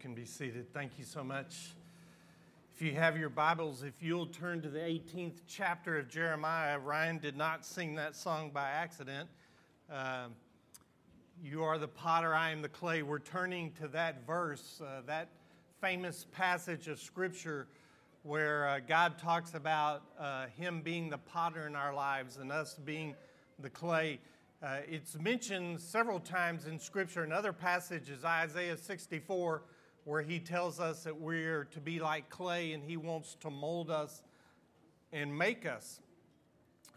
can be seated. Thank you so much. If you have your Bibles, if you'll turn to the 18th chapter of Jeremiah, Ryan did not sing that song by accident. Um, you are the potter, I am the clay. We're turning to that verse, uh, that famous passage of Scripture where uh, God talks about uh, Him being the potter in our lives and us being the clay. Uh, it's mentioned several times in Scripture. Another passage is Isaiah 64, where he tells us that we're to be like clay and he wants to mold us and make us.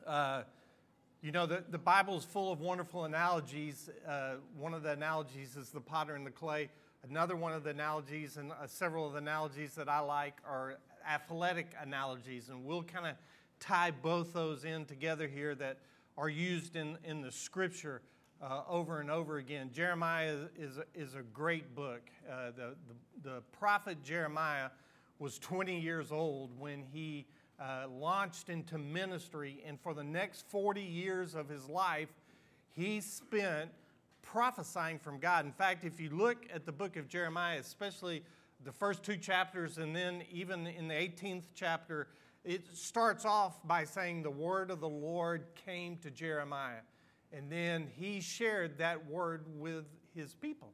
Uh, you know, the, the Bible is full of wonderful analogies. Uh, one of the analogies is the potter and the clay. Another one of the analogies, and uh, several of the analogies that I like, are athletic analogies. And we'll kind of tie both those in together here that are used in, in the scripture uh, over and over again. Jeremiah is, is, a great book. Uh, the, the, the, prophet Jeremiah was 20 years old when he uh, launched into ministry, and for the next 40 years of his life, he spent prophesying from God. In fact, if you look at the book of Jeremiah, especially the first two chapters, and then even in the 18th chapter, it starts off by saying the word of the Lord came to Jeremiah. And then he shared that word with his people.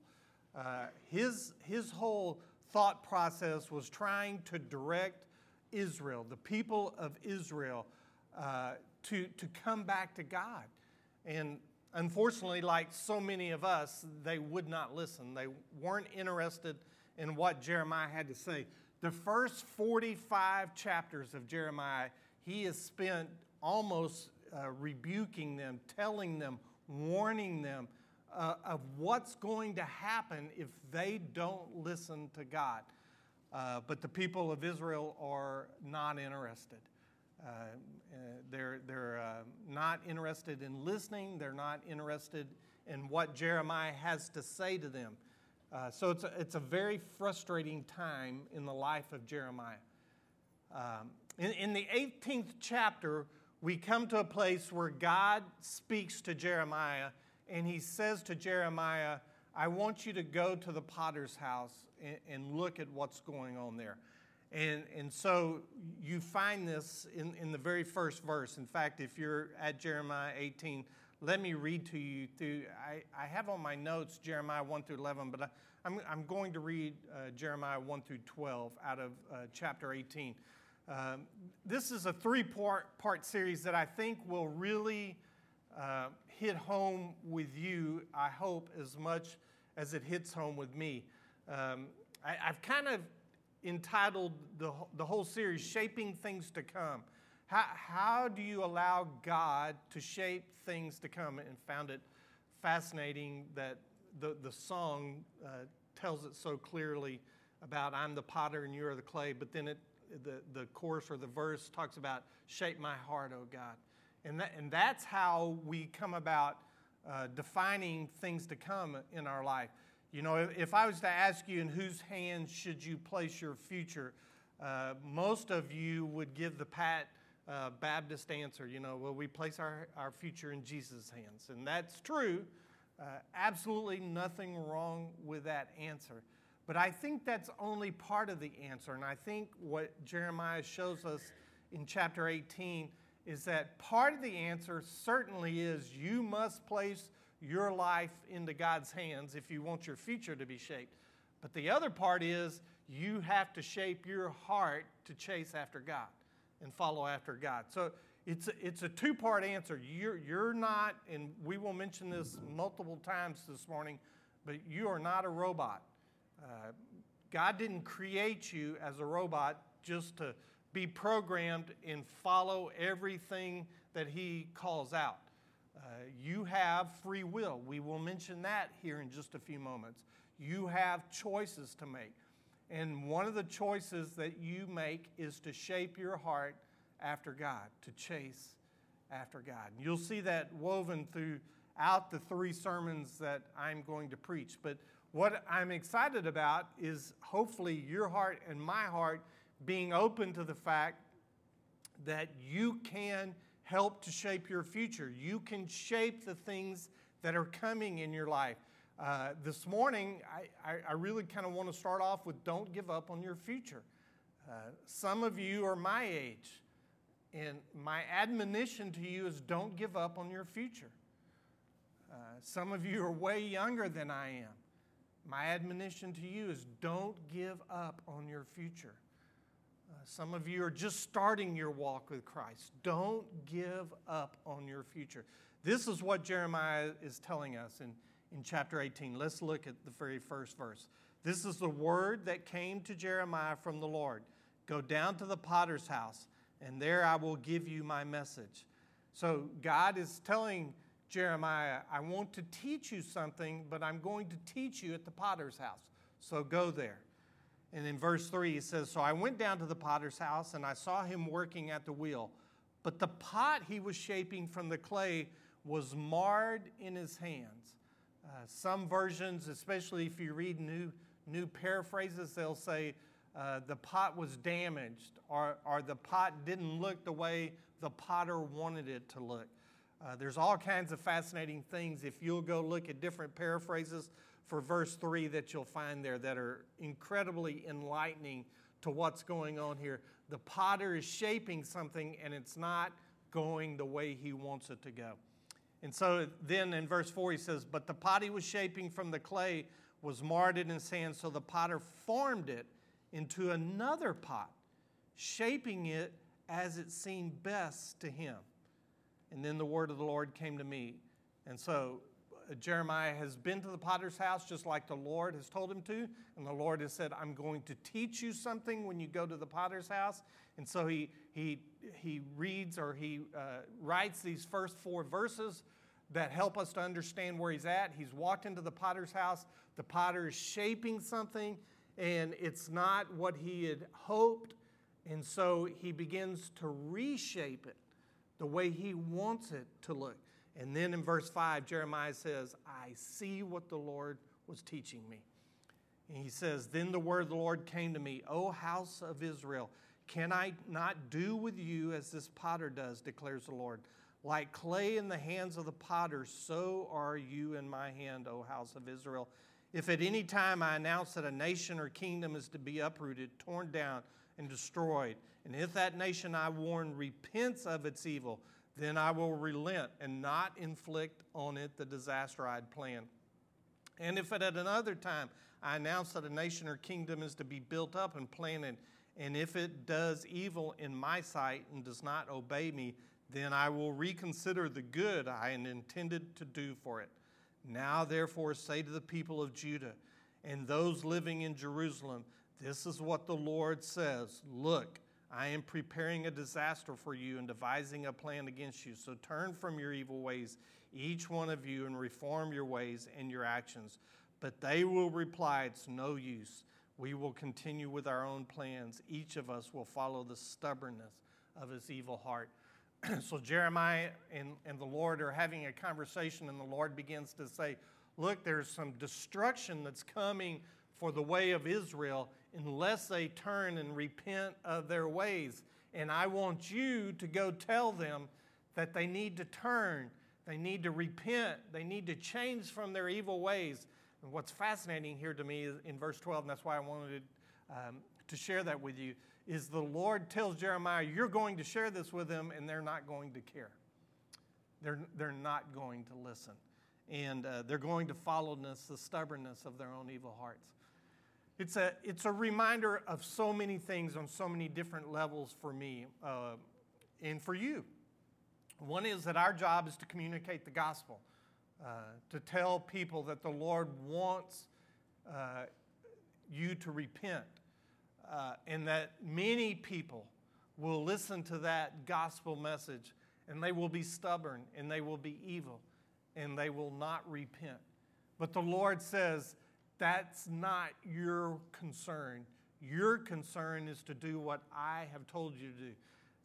Uh, his, his whole thought process was trying to direct Israel, the people of Israel, uh, to, to come back to God. And unfortunately, like so many of us, they would not listen. They weren't interested in what Jeremiah had to say. The first 45 chapters of Jeremiah, he has spent almost uh, rebuking them, telling them, warning them uh, of what's going to happen if they don't listen to God. Uh, but the people of Israel are not interested. Uh, uh, they're they're not interested in listening, they're not interested in what Jeremiah has to say to them. So it's a, it's a very frustrating time in the life of Jeremiah. Um, in, in the 18th chapter, we come to a place where God speaks to Jeremiah and he says to Jeremiah, I want you to go to the potter's house and, and look at what's going on there. And, and so you find this in, in the very first verse. In fact, if you're at Jeremiah 18, let me read to you through. I, I have on my notes Jeremiah 1 through 11, but I, I'm, I'm going to read uh, Jeremiah 1 through 12 out of uh, chapter 18. Um, this is a three part, part series that I think will really uh, hit home with you, I hope, as much as it hits home with me. Um, I, have kind of entitled the, the whole series, Shaping Things to Come. How, how do you allow God to shape things to come? And found it fascinating that the, the song uh, tells it so clearly about I'm the potter and you are the clay, but then it, the, the chorus or the verse talks about shape my heart, oh God. And, that, and that's how we come about uh, defining things to come in our life. You know, if, if I was to ask you in whose hands should you place your future, uh, most of you would give the pat uh, Baptist answer, you know, well, we place our, our future in Jesus' hands. And that's true. Uh, absolutely nothing wrong with that answer. But I think that's only part of the answer. And I think what Jeremiah shows us in chapter 18 is that part of the answer certainly is you must place your life into God's hands if you want your future to be shaped. But the other part is you have to shape your heart to chase after God and follow after God. So it's a, it's a two part answer. You're, you're not, and we will mention this multiple times this morning, but you are not a robot. God didn't create you as a robot just to be programmed and follow everything that He calls out. Uh, you have free will. We will mention that here in just a few moments. You have choices to make. And one of the choices that you make is to shape your heart after God, to chase after God. You'll see that woven throughout the three sermons that I'm going to preach. But what I'm excited about is hopefully your heart and my heart being open to the fact that you can help to shape your future. You can shape the things that are coming in your life. Uh, this morning, I, I, really kind of want to start off with don't give up on your future. Uh, some of you are my age, and my admonition to you is don't give up on your future. Uh, some of you are way younger than I am. My admonition to you is don't give up on your future. Uh, some of you are just starting your walk with Christ. Don't give up on your future. This is what Jeremiah is telling us in, in chapter 18. Let's look at the very first verse. This is the word that came to Jeremiah from the Lord Go down to the potter's house, and there I will give you my message. So God is telling Jeremiah, I want to teach you something, but I'm going to teach you at the potter's house. So go there. And in verse 3, he says, So I went down to the potter's house and I saw him working at the wheel. But the pot he was shaping from the clay was marred in his hands. Uh, some versions, especially if you read new, new paraphrases, they'll say uh, the pot was damaged or, or the pot didn't look the way the potter wanted it to look. Uh, there's all kinds of fascinating things if you'll go look at different paraphrases for verse 3 that you'll find there that are incredibly enlightening to what's going on here. The potter is shaping something and it's not going the way he wants it to go. And so then in verse 4 he says, But the pot he was shaping from the clay was marred in his hand, so the potter formed it into another pot, shaping it as it seemed best to him. And then the word of the Lord came to me. And so uh, Jeremiah has been to the potter's house just like the Lord has told him to. And the Lord has said, I'm going to teach you something when you go to the potter's house. And so he, he, he reads or he uh, writes these first four verses that help us to understand where he's at. He's walked into the potter's house. The potter is shaping something, and it's not what he had hoped. And so he begins to reshape it the way he wants it to look. And then in verse 5, Jeremiah says, I see what the Lord was teaching me. And he says, Then the word of the Lord came to me, O house of Israel, can I not do with you as this potter does, declares the Lord? Like clay in the hands of the potter, so are you in my hand, O house of Israel. If at any time I announce that a nation or kingdom is to be uprooted, torn down, and destroyed, and if that nation I warn repents of its evil, then I will relent and not inflict on it the disaster I had planned. And if at another time I announce that a nation or kingdom is to be built up and planted, and if it does evil in my sight and does not obey me, then I will reconsider the good I had intended to do for it. Now, therefore, say to the people of Judah and those living in Jerusalem, This is what the Lord says Look, I am preparing a disaster for you and devising a plan against you. So turn from your evil ways, each one of you, and reform your ways and your actions. But they will reply, It's no use. We will continue with our own plans. Each of us will follow the stubbornness of his evil heart. so Jeremiah and, and the Lord are having a conversation, and the Lord begins to say, Look, there's some destruction that's coming for the way of Israel unless they turn and repent of their ways. And I want you to go tell them that they need to turn, they need to repent, they need to change from their evil ways. And what's fascinating here to me in verse 12, and that's why I wanted um, to share that with you, is the Lord tells Jeremiah, You're going to share this with them, and they're not going to care. They're, they're not going to listen. And uh, they're going to follow this, the stubbornness of their own evil hearts. It's a, it's a reminder of so many things on so many different levels for me uh, and for you. One is that our job is to communicate the gospel, uh, to tell people that the Lord wants uh, you to repent, uh, and that many people will listen to that gospel message and they will be stubborn and they will be evil and they will not repent. But the Lord says, that's not your concern. Your concern is to do what I have told you to do.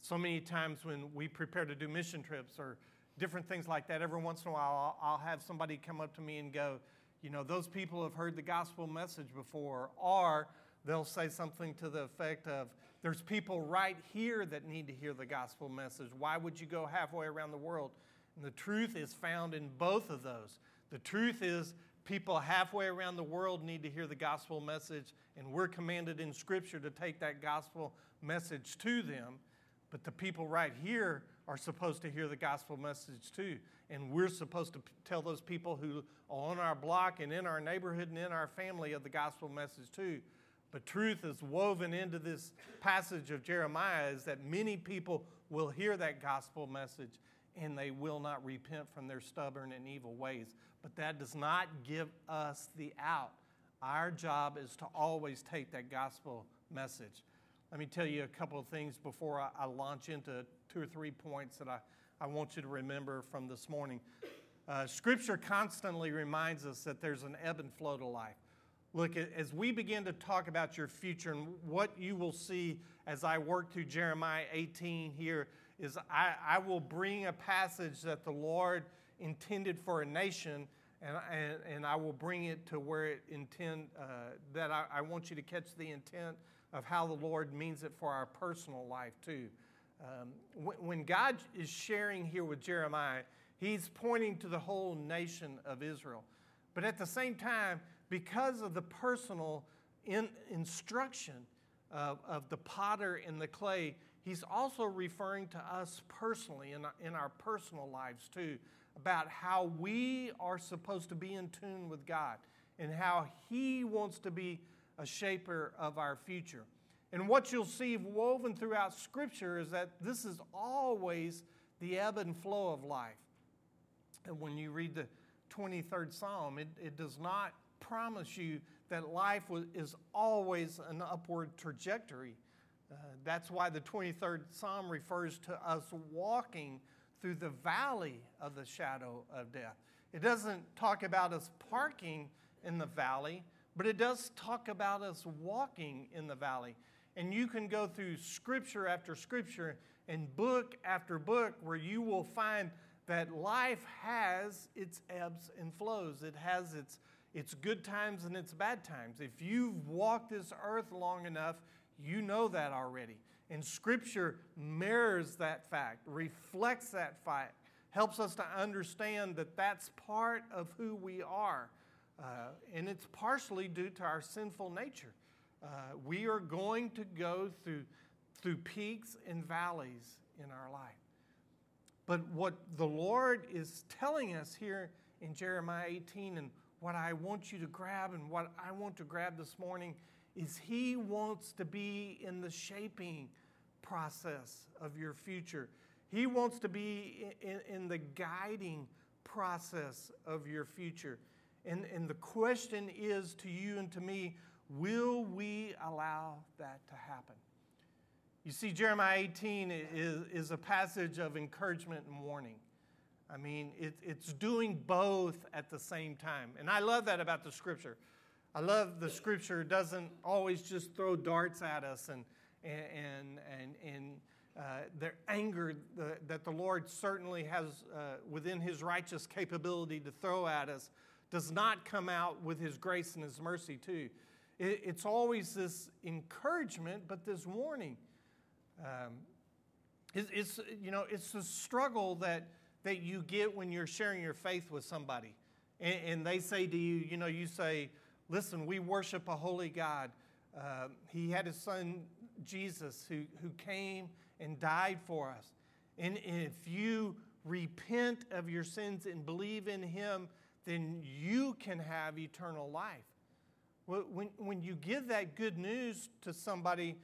So many times when we prepare to do mission trips or different things like that, every once in a while I'll, have somebody come up to me and go, you know, those people have heard the gospel message before, or they'll say something to the effect of, there's people right here that need to hear the gospel message. Why would you go halfway around the world? And the truth is found in both of those. The truth is People halfway around the world need to hear the gospel message, and we're commanded in Scripture to take that gospel message to them. But the people right here are supposed to hear the gospel message too. And we're supposed to tell those people who are on our block and in our neighborhood and in our family of the gospel message too. But truth is woven into this passage of Jeremiah is that many people will hear that gospel message and they will not repent from their stubborn and evil ways. But that does not give us the out. Our job is to always take that gospel message. Let me tell you a couple of things before I, I launch into two or three points that I, I want you to remember from this morning. Uh, scripture constantly reminds us that there's an ebb and flow to life. Look, as we begin to talk about your future and what you will see as I work through Jeremiah 18 here, is I, I will bring a passage that the Lord intended for a nation, and, and, and I will bring it to where it intend, uh, that I, I want you to catch the intent of how the Lord means it for our personal life too. Um, when, when God is sharing here with Jeremiah, he's pointing to the whole nation of Israel. But at the same time, because of the personal in, instruction of, of the potter and the clay, he's also referring to us personally in, in our personal lives too, about how we are supposed to be in tune with God and how he wants to be a shaper of our future. And what you'll see woven throughout Scripture is that this is always the ebb and flow of life. And when you read the 23rd Psalm, it, it does not promise you that life is always an upward trajectory. Uh, that's why the 23rd Psalm refers to us walking through the valley of the shadow of death. It doesn't talk about us parking in the valley, but it does talk about us walking in the valley. And you can go through scripture after scripture and book after book where you will find that life has its ebbs and flows. It has its it's good times and it's bad times. If you've walked this earth long enough, you know that already. And Scripture mirrors that fact, reflects that fact, helps us to understand that that's part of who we are. Uh, and it's partially due to our sinful nature. Uh, we are going to go through, through peaks and valleys in our life. But what the Lord is telling us here in Jeremiah 18 and what I want you to grab and what I want to grab this morning is He wants to be in the shaping process of your future. He wants to be in, in the guiding process of your future. And, and the question is to you and to me will we allow that to happen? You see, Jeremiah 18 is, is a passage of encouragement and warning. I mean, it, it's doing both at the same time. And I love that about the scripture. I love the scripture doesn't always just throw darts at us and, and, and, and uh, their anger the, that the Lord certainly has uh, within his righteous capability to throw at us does not come out with his grace and his mercy, too. It, it's always this encouragement, but this warning. Um, it's, it's, you know, it's the struggle that that you get when you're sharing your faith with somebody. And, and they say to you, you know, you say, listen, we worship a holy God. Uh, he had his son Jesus who, who came and died for us. And, and if you repent of your sins and believe in him, then you can have eternal life. When, when you give that good news to somebody,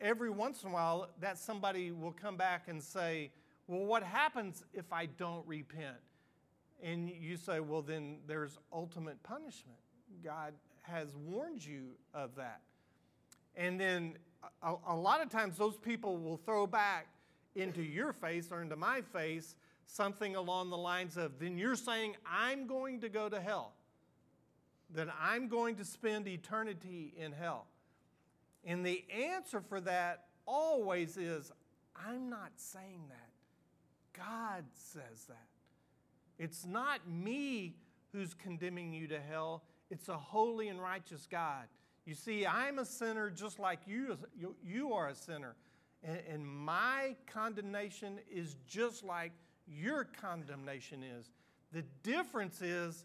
every once in a while, that somebody will come back and say, well, what happens if I don't repent? And you say, well, then there's ultimate punishment. God has warned you of that. And then a, a, lot of times those people will throw back into your face or into my face something along the lines of, then you're saying, I'm going to go to hell, that I'm going to spend eternity in hell. And the answer for that always is, I'm not saying that. God says that. It's not me who's condemning you to hell, it's a holy and righteous God. You see, I'm a sinner just like you, you are a sinner. And, and my condemnation is just like your condemnation is. The difference is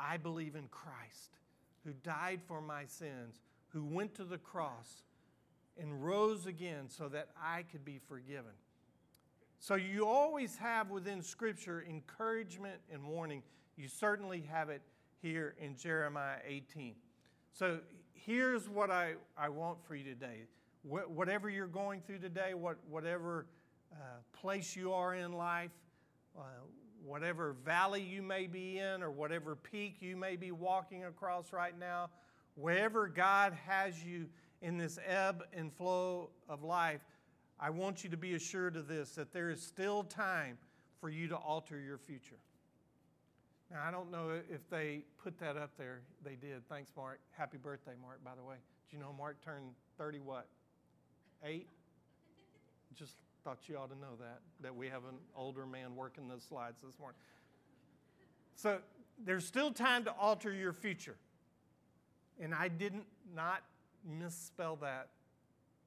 I believe in Christ, who died for my sins, who went to the cross and rose again so that I could be forgiven. So you always have within Scripture encouragement and warning. You certainly have it here in Jeremiah 18. So here's what I, I want for you today. Wh- whatever you're going through today, what, whatever uh, place you are in life, uh, whatever valley you may be in, or whatever peak you may be walking across right now, wherever God has you in this ebb and flow of life, I want you to be assured of this that there is still time for you to alter your future. Now, I don't know if they put that up there. They did. Thanks, Mark. Happy birthday, Mark, by the way. Do you know Mark turned 30 what? Eight? Just thought you ought to know that, that we have an older man working those slides this morning. So there's still time to alter your future. And I didn't not misspell that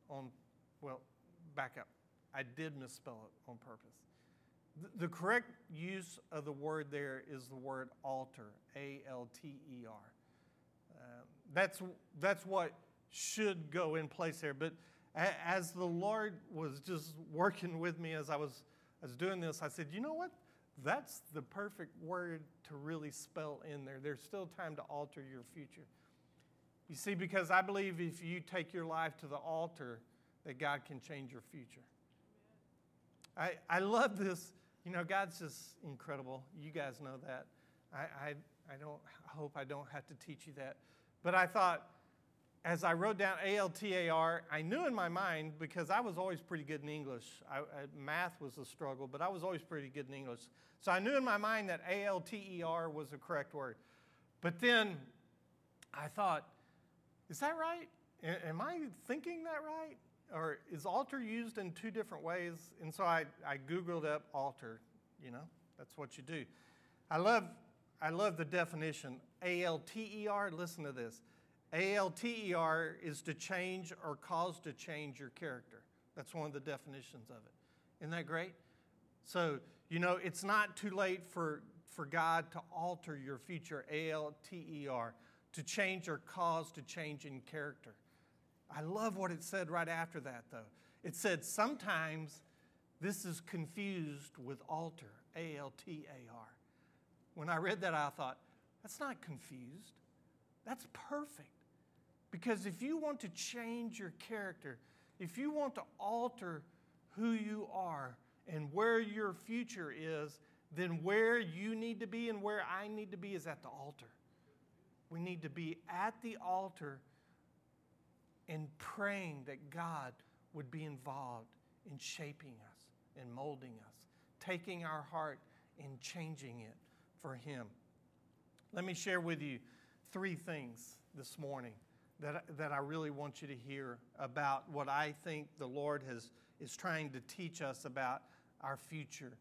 on, well, back up. I did misspell it on purpose. The correct use of the word there is the word alter, A L T E R. Um, that's, that's what should go in place there. But as the Lord was just working with me as I was, I was doing this, I said, you know what? That's the perfect word to really spell in there. There's still time to alter your future. You see, because I believe if you take your life to the altar, that God can change your future. I, I love this. You know, God's just incredible. You guys know that. I, I, I don't I hope I don't have to teach you that. But I thought, as I wrote down ALTAR, I knew in my mind because I was always pretty good in English. I, I, math was a struggle, but I was always pretty good in English. So I knew in my mind that ALTER was the correct word. But then I thought, is that right? Am I thinking that right? Or is altar used in two different ways? And so I, I Googled up altar, you know, that's what you do. I love, I love the definition. A L T E R, listen to this. A L T E R is to change or cause to change your character. That's one of the definitions of it. Isn't that great? So, you know, it's not too late for, for God to alter your future, A L T E R to change or cause to change in character. I love what it said right after that, though. It said, sometimes this is confused with altar, A L T A R. When I read that, I thought, that's not confused. That's perfect. Because if you want to change your character, if you want to alter who you are and where your future is, then where you need to be and where I need to be is at the altar. We need to be at the altar and praying that God would be involved in shaping us and molding us, taking our heart and changing it for Him. Let me share with you three things this morning that, that I really want you to hear about what I think the Lord has, is trying to teach us about our future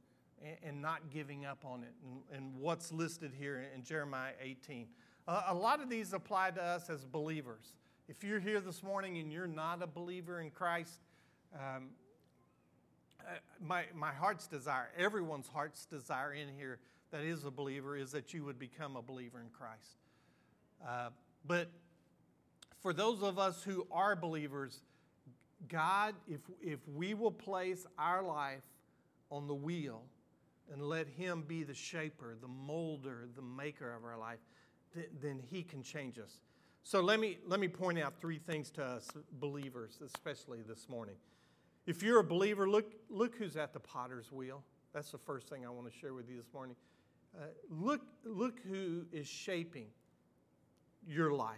and, and not giving up on it, and, and what's listed here in Jeremiah 18. Uh, a lot of these apply to us as believers. If you're here this morning and you're not a believer in Christ, um, uh, my, my heart's desire, everyone's heart's desire in here that is a believer, is that you would become a believer in Christ. Uh, but for those of us who are believers, God, if, if we will place our life on the wheel and let Him be the shaper, the molder, the maker of our life, th- then He can change us. So let me, let me point out three things to us believers, especially this morning. If you're a believer, look, look who's at the potter's wheel. That's the first thing I want to share with you this morning. Uh, look, look who is shaping your life.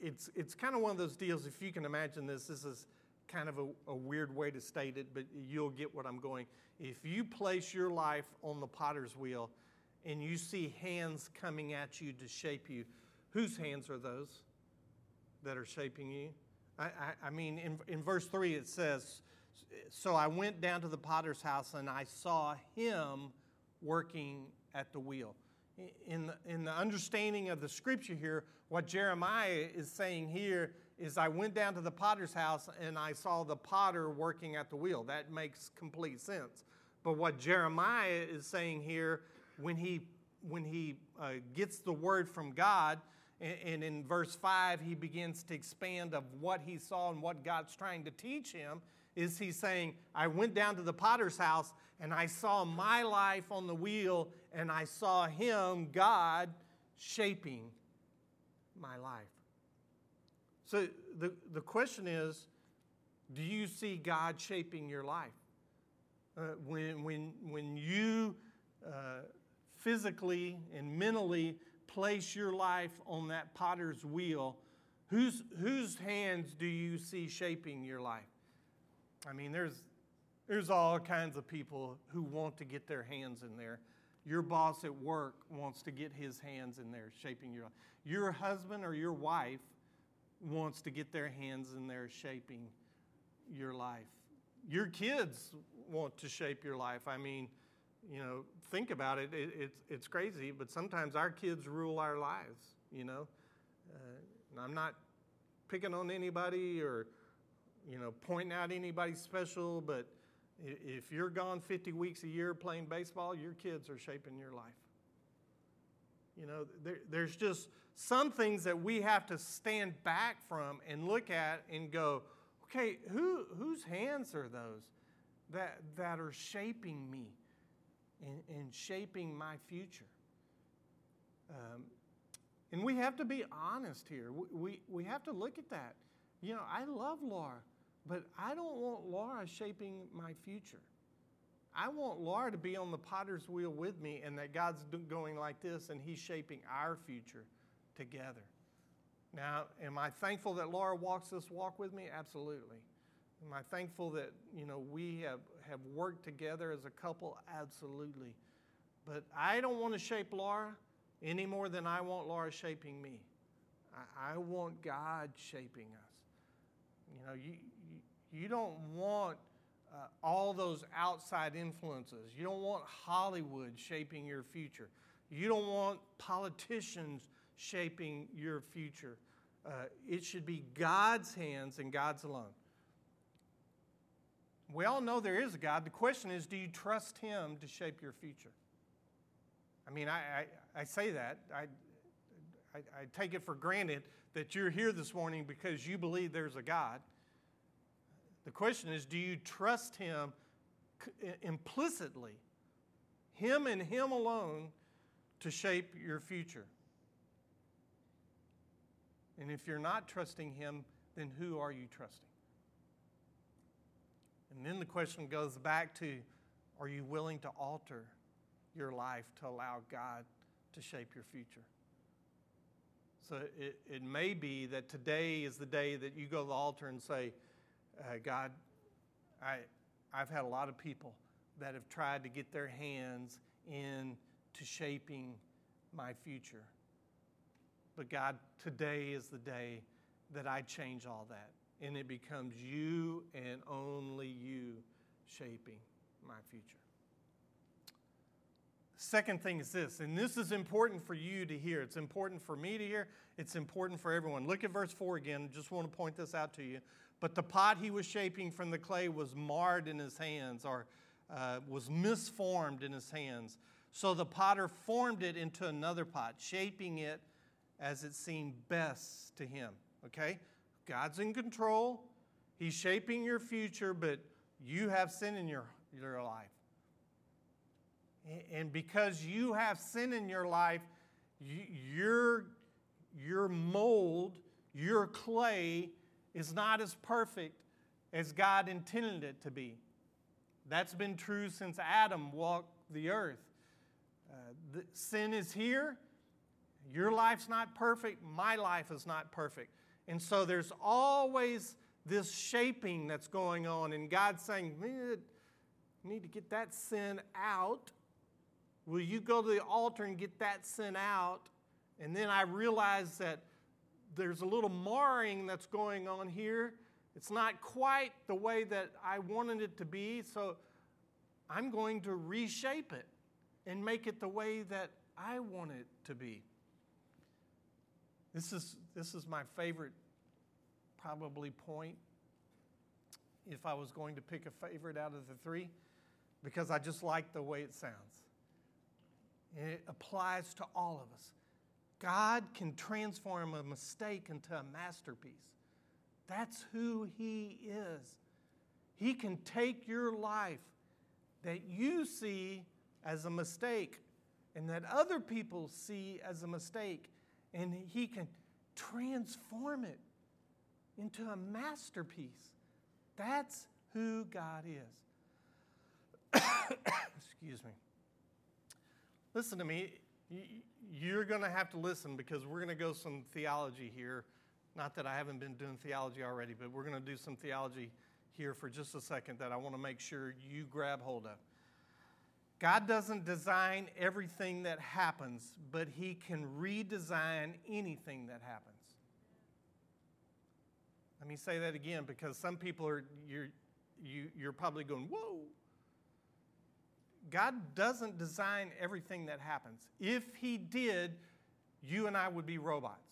It's, it's kind of one of those deals, if you can imagine this, this is kind of a, a weird way to state it, but you'll get what I'm going. If you place your life on the potter's wheel, and you see hands coming at you to shape you, whose hands are those that are shaping you? I, I, I mean, in, in verse 3, it says, So I went down to the potter's house and I saw him working at the wheel. In the, in the understanding of the scripture here, what Jeremiah is saying here is I went down to the potter's house and I saw the potter working at the wheel. That makes complete sense. But what Jeremiah is saying here when he when he uh, gets the word from God, and, in verse 5, he begins to expand of what he saw and what God's trying to teach him. Is he saying, I went down to the potter's house and I saw my life on the wheel and I saw him, God, shaping my life. So the, the question is do you see God shaping your life? Uh, when, when, when you uh, physically and mentally place your life on that potter's wheel, whose, whose hands do you see shaping your life? I mean, there's, there's all kinds of people who want to get their hands in there. Your boss at work wants to get his hands in there, shaping your life. Your husband or your wife wants to get their hands in there, shaping your life. Your kids want to shape your life. I mean, you know, think about it. it it's, it's crazy, but sometimes our kids rule our lives, you know. Uh, I'm not picking on anybody or, you know, pointing out anybody special, but if you're gone 50 weeks a year playing baseball, your kids are shaping your life. You know, there, there's just some things that we have to stand back from and look at and go, okay, who, whose hands are those that, that are shaping me and, and shaping my future? Um, and we have to be honest here. We, we, we have to look at that. You know, I love Laura, but I don't want Laura shaping my future. I want Laura to be on the potter's wheel with me and that God's going like this and He's shaping our future together. Now, am I thankful that Laura walks this walk with me? Absolutely. Am I thankful that, you know, we have, have worked together as a couple? Absolutely. But I don't want to shape Laura any more than I want Laura shaping me. I, I want God shaping us. You know, you, you, you don't want uh, all those outside influences. You don't want Hollywood shaping your future. You don't want politicians shaping your future. Uh, it should be God's hands and God's alone. We all know there is a God. The question is do you trust Him to shape your future? I mean, I, I, I say that. I, I, I take it for granted that you're here this morning because you believe there's a God. The question is do you trust Him implicitly, Him and Him alone, to shape your future? And if you're not trusting Him, then who are you trusting? And then the question goes back to are you willing to alter your life to allow God to shape your future? So it, it may be that today is the day that you go to the altar and say, uh, God, I, I've had a lot of people that have tried to get their hands into shaping my future. But God, today is the day that I change all that. And it becomes you and only you shaping my future. Second thing is this, and this is important for you to hear. It's important for me to hear. It's important for everyone. Look at verse 4 again. Just want to point this out to you. But the pot he was shaping from the clay was marred in his hands, or uh, was misformed in his hands. So the potter formed it into another pot, shaping it as it seemed best to him. Okay? God's in control. He's shaping your future, but you have sin in your, your life. And because you have sin in your life, your, your mold, your clay is not as perfect as God intended it to be. That's been true since Adam walked the earth. Uh, the, sin is here, your life's not perfect, my life is not perfect. And so there's always this shaping that's going on, and God's saying, You need to get that sin out. Will you go to the altar and get that sin out? And then I realize that there's a little marring that's going on here. It's not quite the way that I wanted it to be, so I'm going to reshape it and make it the way that I want it to be. This is, this is my favorite, probably, point if I was going to pick a favorite out of the three, because I just like the way it sounds. it applies to all of us. God can transform a mistake into a masterpiece. That's who He is. He can take your life that you see as a mistake and that other people see as a mistake, and He can transform it into a masterpiece. That's who God is. Excuse me. Listen to me. You're going to have to listen because we're going to go some theology here. Not that I haven't been doing theology already, but we're going to do some theology here for just a second that I want to make sure you grab hold of. God doesn't design everything that happens, but He can redesign anything that happens. Let me say that again because some people are, you're, you, you're probably going, whoa. God doesn't design everything that happens. If He did, you and I would be robots.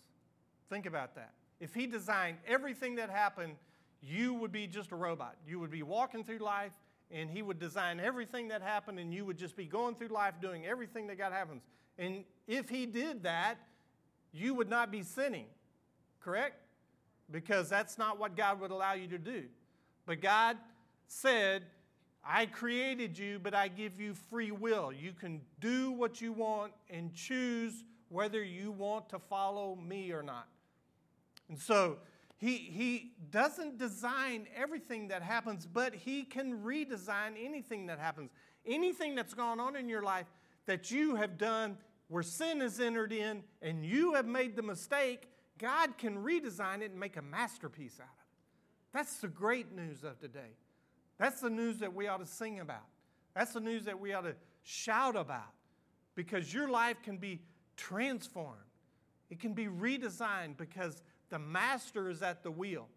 Think about that. If He designed everything that happened, you would be just a robot. You would be walking through life, and He would design everything that happened, and you would just be going through life doing everything that God happens. And if He did that, you would not be sinning, correct? because that's not what God would allow you to do. But God said, I created you, but I give you free will. You can do what you want and choose whether you want to follow me or not. And so he, he doesn't design everything that happens, but he can redesign anything that happens. Anything that's gone on in your life that you have done where sin has entered in and you have made the mistake, God can redesign it and make a masterpiece out of it. That's the great news of today. That's the news that we ought to sing about. That's the news that we ought to shout about because your life can be transformed. It can be redesigned because the master is at the wheel.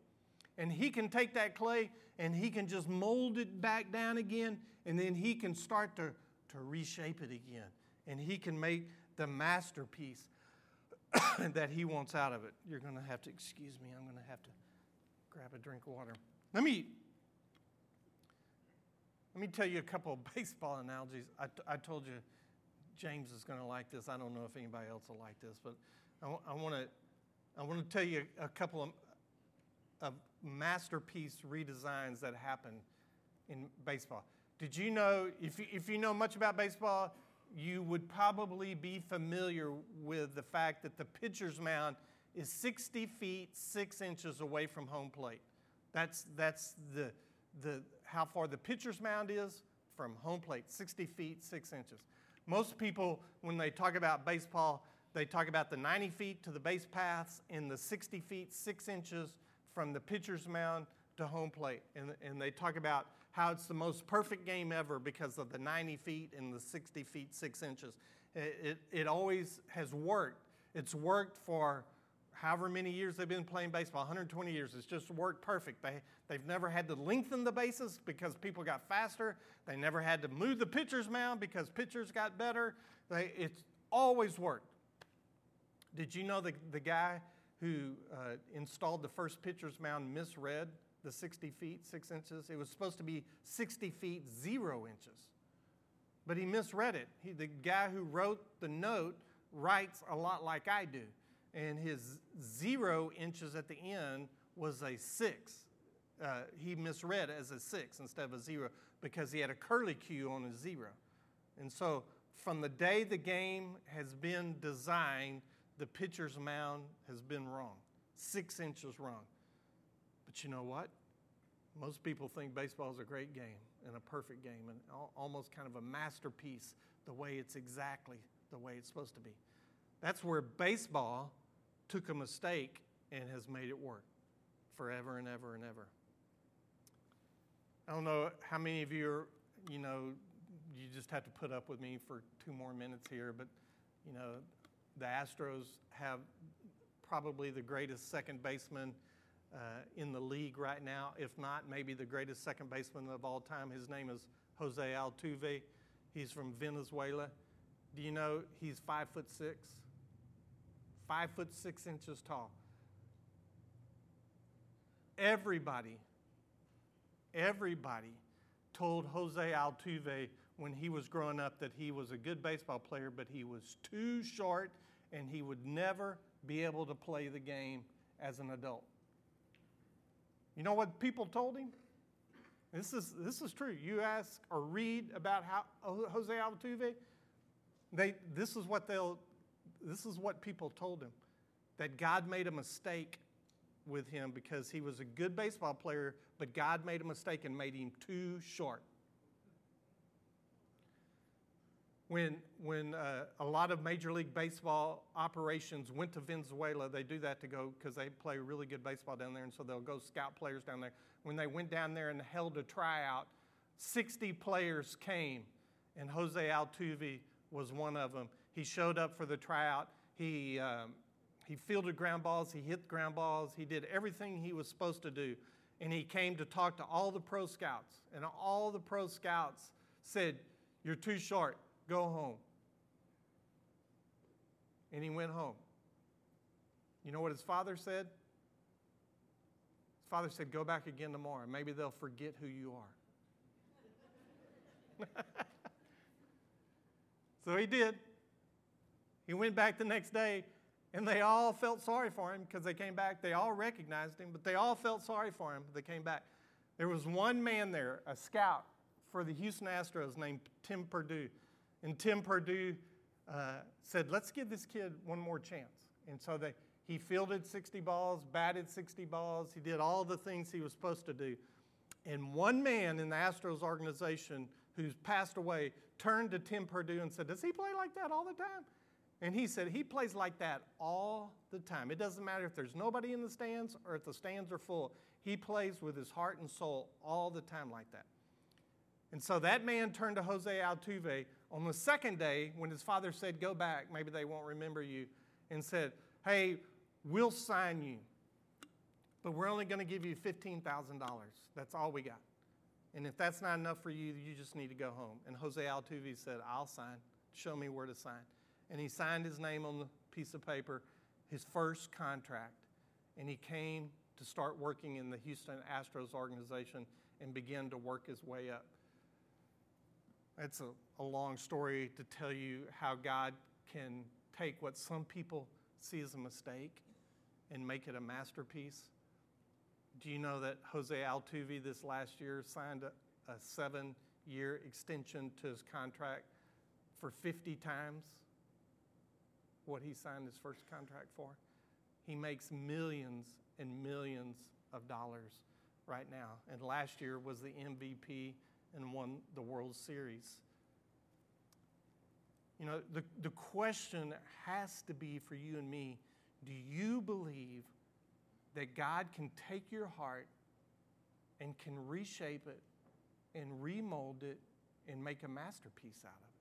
And he can take that clay and he can just mold it back down again, and then he can start to, to reshape it again. And he can make the masterpiece that he wants out of it. You're going to have to excuse me. I'm going to have to grab a drink of water. Let me let me tell you a couple of baseball analogies. I, t- I told you James is going to like this. I don't know if anybody else will like this, but I want to I want to tell you a couple of, of masterpiece redesigns that happened in baseball. Did you know if you, if you know much about baseball? you would probably be familiar with the fact that the pitcher's mound is 60 feet 6 inches away from home plate. That's, that's the, the, how far the pitcher's mound is from home plate 60 feet 6 inches. Most people, when they talk about baseball, they talk about the 90 feet to the base paths and the 60 feet 6 inches from the pitcher's mound to home plate. And, and they talk about how it's the most perfect game ever because of the 90 feet and the 60 feet 6 inches. It, it, it, always has worked. It's worked for however many years they've been playing baseball 120 years. It's just worked perfect. They, they've never had to lengthen the bases because people got faster. They never had to move the pitcher's mound because pitchers got better. They, it's always worked. Did you know the, the guy who uh, installed the first pitcher's mound misread the 60 feet, 6 inches. It was supposed to be 60 feet, 0 inches. But he misread it. He, the guy who wrote the note writes a lot like I do. And his 0 inches at the end was a 6. Uh, he misread as a 6 instead of a 0 because he had a curly Q on a 0. And so from the day the game has been designed, the pitcher's mound has been wrong, six inches wrong. But you know what? Most people think baseball is a great game and a perfect game and almost kind of a masterpiece the way it's exactly the way it's supposed to be. That's where baseball took a mistake and has made it work forever and ever and ever. I don't know how many of you are, you know, you just have to put up with me for two more minutes here, but, you know, the Astros have probably the greatest second baseman uh, in the league right now, if not maybe the greatest second baseman of all time. His name is Jose Altuve. He's from Venezuela. Do you know he's five foot six? Five foot six inches tall. Everybody, everybody told Jose Altuve when he was growing up that he was a good baseball player, but he was too short and he would never be able to play the game as an adult. You know what people told him? This is, this is true. You ask or read about how uh, Jose Altuve, they, this is what they'll, this is what people told him, that God made a mistake with him because he was a good baseball player, but God made a mistake and made him too short. When, when uh, a lot of Major League Baseball operations went to Venezuela, they do that to go because they play really good baseball down there, and so they'll go scout players down there. When they went down there and held a tryout, 60 players came, and Jose Altuve was one of them. He showed up for the tryout. He, um, he fielded ground balls, he hit ground balls, he did everything he was supposed to do. And he came to talk to all the pro scouts, and all the pro scouts said, You're too short Go home. And he went home. You know what his father said? His father said, Go back again tomorrow. Maybe they'll forget who you are. so he did. He went back the next day, and they all felt sorry for him because they came back. They all recognized him, but they all felt sorry for him. They came back. There was one man there, a scout for the Houston Astros named Tim Perdue. And Tim Perdue uh, said, let's give this kid one more chance. And so they, he fielded 60 balls, batted 60 balls, he did all the things he was supposed to do. And one man in the Astros organization who's passed away turned to Tim Perdue and said, Does he play like that all the time? And he said, He plays like that all the time. It doesn't matter if there's nobody in the stands or if the stands are full. He plays with his heart and soul all the time like that. And so that man turned to Jose Altuve on the second day, when his father said, Go back, maybe they won't remember you, and said, Hey, we'll sign you, but we're only going to give you $15,000. That's all we got. And if that's not enough for you, you just need to go home. And Jose Altuve said, I'll sign. Show me where to sign. And he signed his name on the piece of paper, his first contract. And he came to start working in the Houston Astros organization and began to work his way up. It's a, a long story to tell you how God can take what some people see as a mistake and make it a masterpiece. Do you know that Jose Altuve this last year signed a, a seven year extension to his contract for 50 times what he signed his first contract for? He makes millions and millions of dollars right now. And last year was the MVP and won the World Series. You know, the, the question has to be for you and me do you believe that God can take your heart and can reshape it and remold it and make a masterpiece out of it?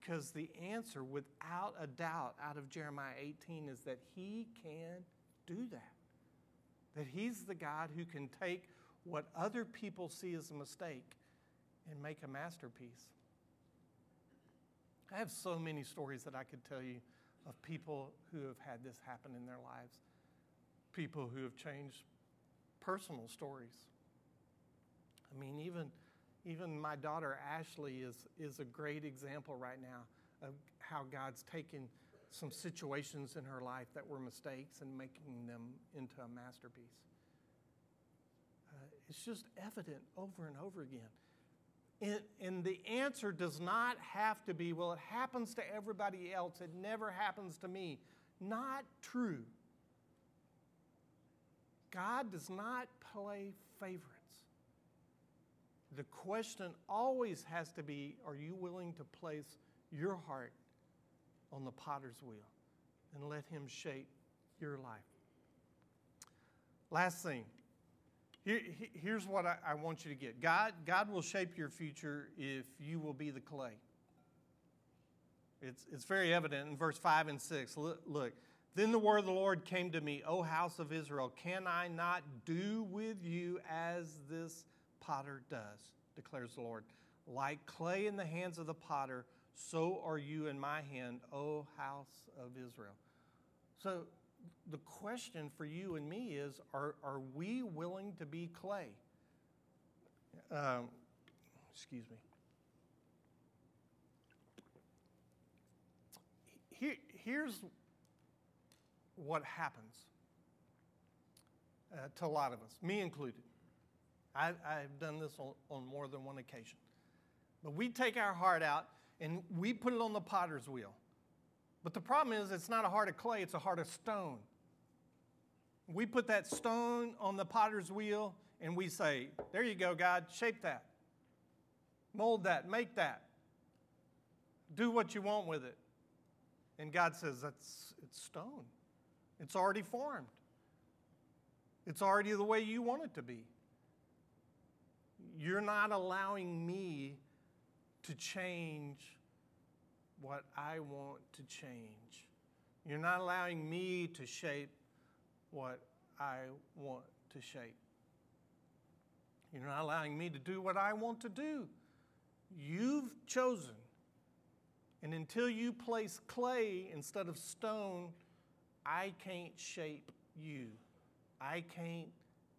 Because the answer, without a doubt, out of Jeremiah 18 is that He can do that. That He's the God who can take what other people see as a mistake and make a masterpiece. I have so many stories that I could tell you of people who have had this happen in their lives, people who have changed personal stories. I mean, even, even my daughter Ashley is, is a great example right now of how God's taken some situations in her life that were mistakes and making them into a masterpiece. It's just evident over and over again. And, and, the answer does not have to be, well, it happens to everybody else, it never happens to me. Not true. God does not play favorites. The question always has to be are you willing to place your heart on the potter's wheel and let Him shape your life? Last thing here, here's what I, I want you to get God, God will shape your future if you will be the clay. It's, it's very evident in verse 5 and 6. Look, look, then the word of the Lord came to me, O house of Israel, can I not do with you as this potter does, declares the Lord. Like clay in the hands of the potter, so are you in my hand, O house of Israel. So the question for you and me is are, are we willing to be clay? Um, Excuse me. Here, here's what happens uh, to a lot of us, me included. I, I've done this on, on more than one occasion. But we take our heart out and we put it on the potter's wheel. But the problem is, it's not a heart of clay, it's a heart of stone. We put that stone on the potter's wheel and we say, There you go, God, shape that, mold that, make that, do what you want with it. And God says, That's it's stone, it's already formed, it's already the way you want it to be. You're not allowing me to change what I want to change. You're not allowing me to shape what I want to shape. You're not allowing me to do what I want to do. You've chosen. And until you place clay instead of stone, I can't shape you. I can't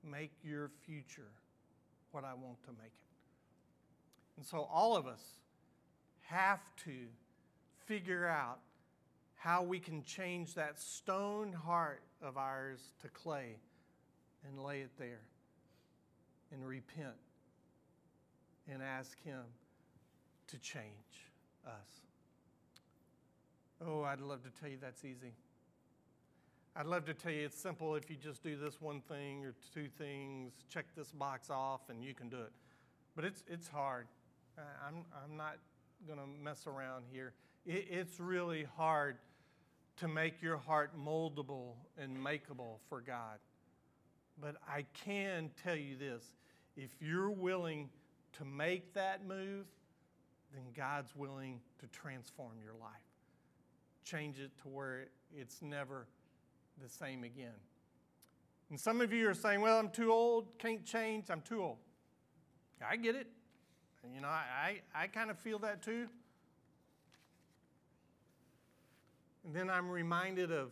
make your future what I want to make it. And so all of us have to figure out how we can change that stone heart of ours to clay and lay it there and repent and ask Him to change us. Oh, I'd love to tell you that's easy. I'd love to tell you it's simple if you just do this one thing or two things, check this box off, and you can do it. But it's, it's hard. I'm, I'm not going to mess around here. It, it's really hard to make your heart moldable and makeable for God. But I can tell you this if you're willing to make that move, then God's willing to transform your life, change it to where it's never the same again. And some of you are saying, well, I'm too old, can't change, I'm too old. I get it. You know, I, I, I kind of feel that too. And then I'm reminded of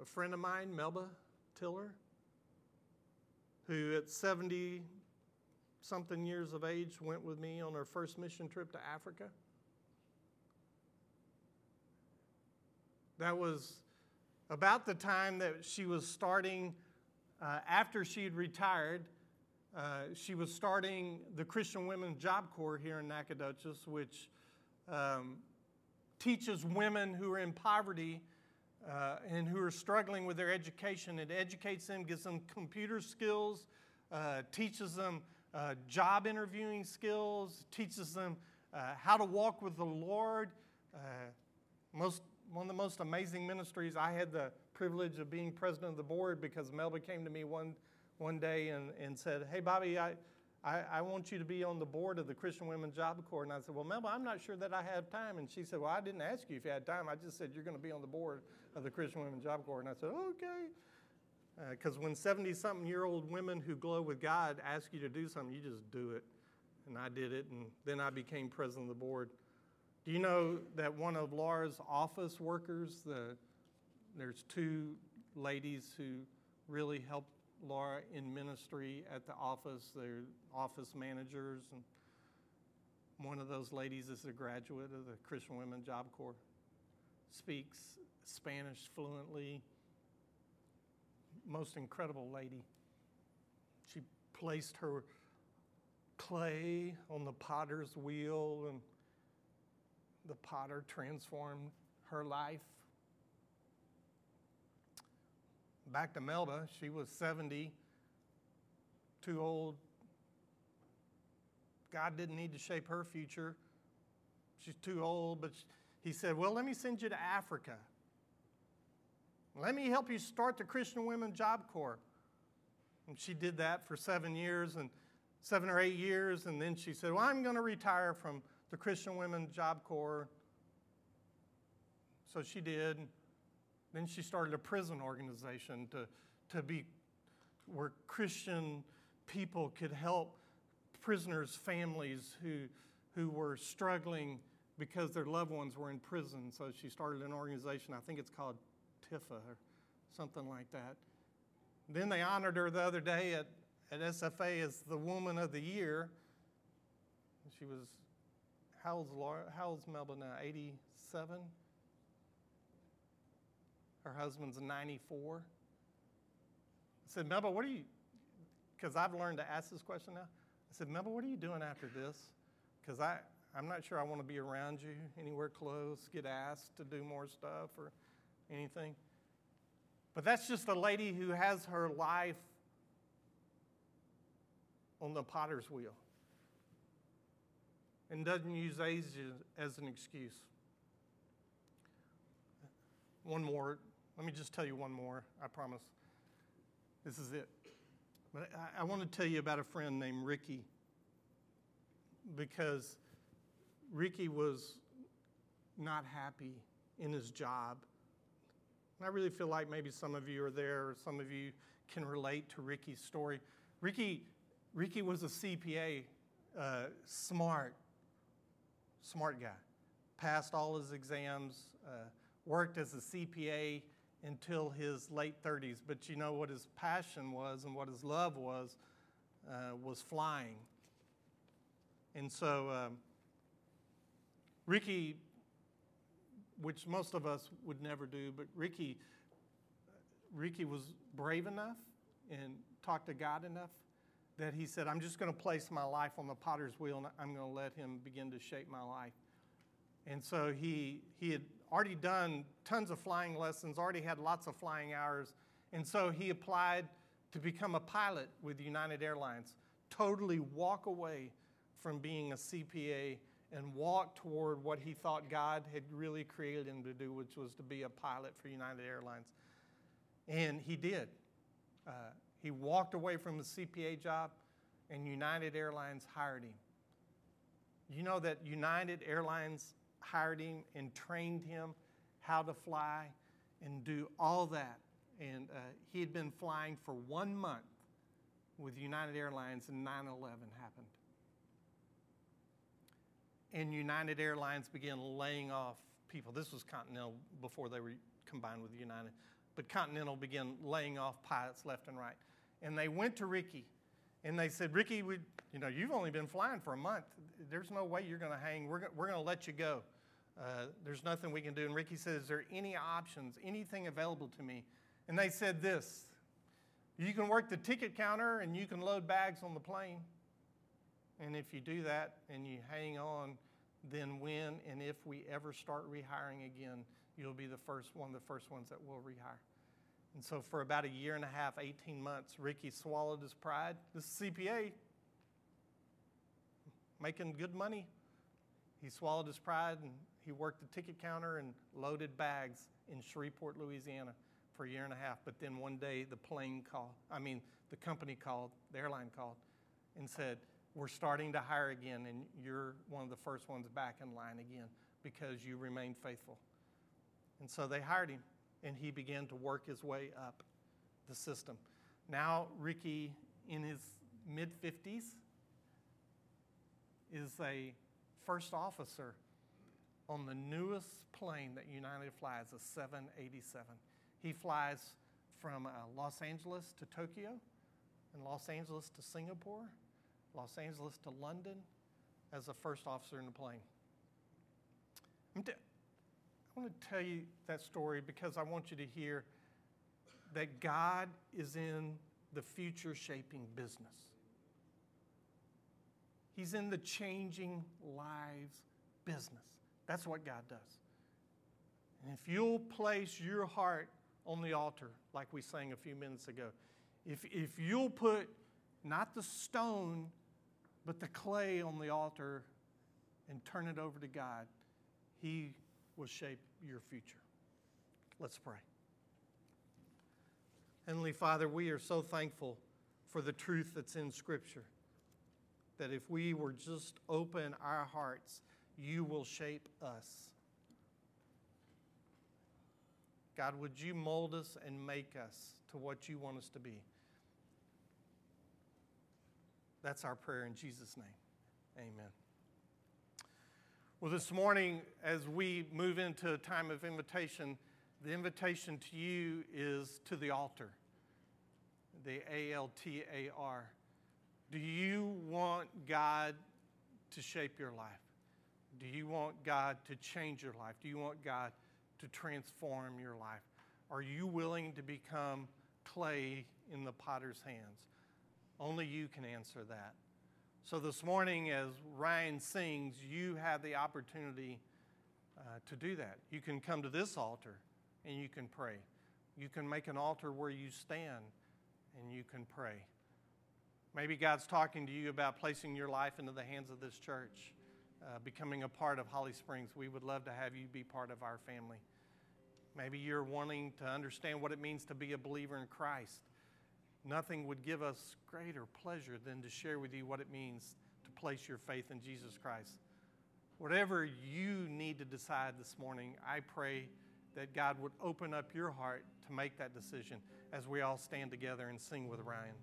a friend of mine, Melba Tiller, who at 70 something years of age went with me on her first mission trip to Africa. That was about the time that she was starting, uh, after she had retired, uh, she was starting the Christian Women's Job Corps here in Nacogdoches, which um, teaches women who are in poverty uh, and who are struggling with their education. It educates them, gives them computer skills, uh, teaches them uh, job interviewing skills, teaches them uh, how to walk with the Lord. Uh, most, one of the most amazing ministries, I had the privilege of being president of the board because Melba came to me one, one day and, and said, Hey, Bobby, I, I, I, want you to be on the board of the Christian Women's Job Corps. And I said, Well, Melba, I'm not sure that I have time. And she said, Well, I didn't ask you if you had time. I just said you're going to be on the board of the Christian Women's Job Corps. And I said, Okay. Because uh, when 70 something year old women who glow with God ask you to do something, you just do it. And I did it, and then I became president of the board. Do you know that one of Laura's office workers, the, there's two ladies who really helped Laura in ministry at the office. They're office managers, and one of those ladies is a graduate of the Christian Women Job Corps, speaks Spanish fluently, most incredible lady. She placed her clay on the potter's wheel, and the potter transformed her life. Back to Melba, she was 70, too old. God didn't need to shape her future. She's too old, but he said, Well, let me send you to Africa. Let me help you start the Christian Women Job Corps. And she did that for seven years and seven or eight years, and then she said, Well, I'm going to retire from the Christian Women Job Corps. So she did. Then she started a prison organization to, to be where Christian people could help prisoners' families who, who were struggling because their loved ones were in prison. So she started an organization, I think it's called TIFA or something like that. Then they honored her the other day at, at SFA as the Woman of the Year. She was, how old's, Laura, how old's Melba now? 87? Her husband's 94. I said, Melba, what are you, because I've learned to ask this question now. I said, Melba, what are you doing after this? Because I'm not sure I want to be around you anywhere close, get asked to do more stuff or anything. But that's just a lady who has her life on the potter's wheel and doesn't use age as an excuse. One more. Let me just tell you one more, I promise. This is it. But I, I want to tell you about a friend named Ricky because Ricky was not happy in his job. And I really feel like maybe some of you are there or some of you can relate to Ricky's story. Ricky, Ricky was a CPA, uh, smart, smart guy. Passed all his exams, uh, worked as a CPA until his late 30s. But you know what his passion was and what his love was, uh, was flying. And so um, Ricky, which most of us would never do, but Ricky, Ricky was brave enough and talked to God enough that he said, I'm just going to place my life on the potter's wheel and I'm going to let him begin to shape my life. And so he, he had already done tons of flying lessons, already had lots of flying hours. And so he applied to become a pilot with United Airlines, totally walk away from being a CPA and walk toward what he thought God had really created him to do, which was to be a pilot for United Airlines. And he did. Uh, he walked away from the CPA job, and United Airlines hired him. You know that United Airlines hired him and trained him how to fly and do all that. And uh, he had been flying for one month with United Airlines, and 9 11 happened. And United Airlines began laying off people. This was Continental before they were combined with United. But Continental began laying off pilots left and right. And they went to Ricky and they said, Ricky, we, you know, you've only been flying for a month. There's no way you're going to hang. We're, we're going to let you go. Uh, there's nothing we can do. And Ricky said, Is there any options, anything available to me? And they said this You can work the ticket counter and you can load bags on the plane. And if you do that and you hang on, then when and if we ever start rehiring again, you'll be the first one the first ones that will rehire. And so for about a year and a half, 18 months, Ricky swallowed his pride. This is CPA, making good money. He swallowed his pride and he worked the ticket counter and loaded bags in Shreveport, Louisiana for a year and a half. But then one day the plane called, I mean, the company called, the airline called, and said, We're starting to hire again, and you're one of the first ones back in line again because you remained faithful. And so they hired him, and he began to work his way up the system. Now, Ricky, in his mid 50s, is a first officer on the newest plane that United flies, a 787. He flies from uh, Los Angeles to Tokyo, and Los Angeles to Singapore, Los Angeles to London as a first officer in the plane. Want to tell you that story because I want you to hear that God is in the future shaping business. He's in the changing lives business. That's what God does. And if you'll place your heart on the altar, like we sang a few minutes ago, if, if you'll put not the stone, but the clay on the altar and turn it over to God, He will shape your future. Let's pray. Heavenly Father, we are so thankful for the truth that's in Scripture. That if we were just open our hearts you will shape us. God, would you mold us and make us to what you want us to be? That's our prayer in Jesus' name. Amen. Well, this morning, as we move into a time of invitation, the invitation to you is to the altar, the A L T A R. Do you want God to shape your life? Do you want God to change your life? Do you want God to transform your life? Are you willing to become clay in the potter's hands? Only you can answer that. So, this morning, as Ryan sings, you have the opportunity uh, to do that. You can come to this altar and you can pray. You can make an altar where you stand and you can pray. Maybe God's talking to you about placing your life into the hands of this church, uh, becoming a part of Holly Springs. We would love to have you be part of our family. Maybe you're wanting to understand what it means to be a believer in Christ. Nothing would give us greater pleasure than to share with you what it means to place your faith in Jesus Christ. Whatever you need to decide this morning, I pray that God would open up your heart to make that decision as we all stand together and sing with Ryan.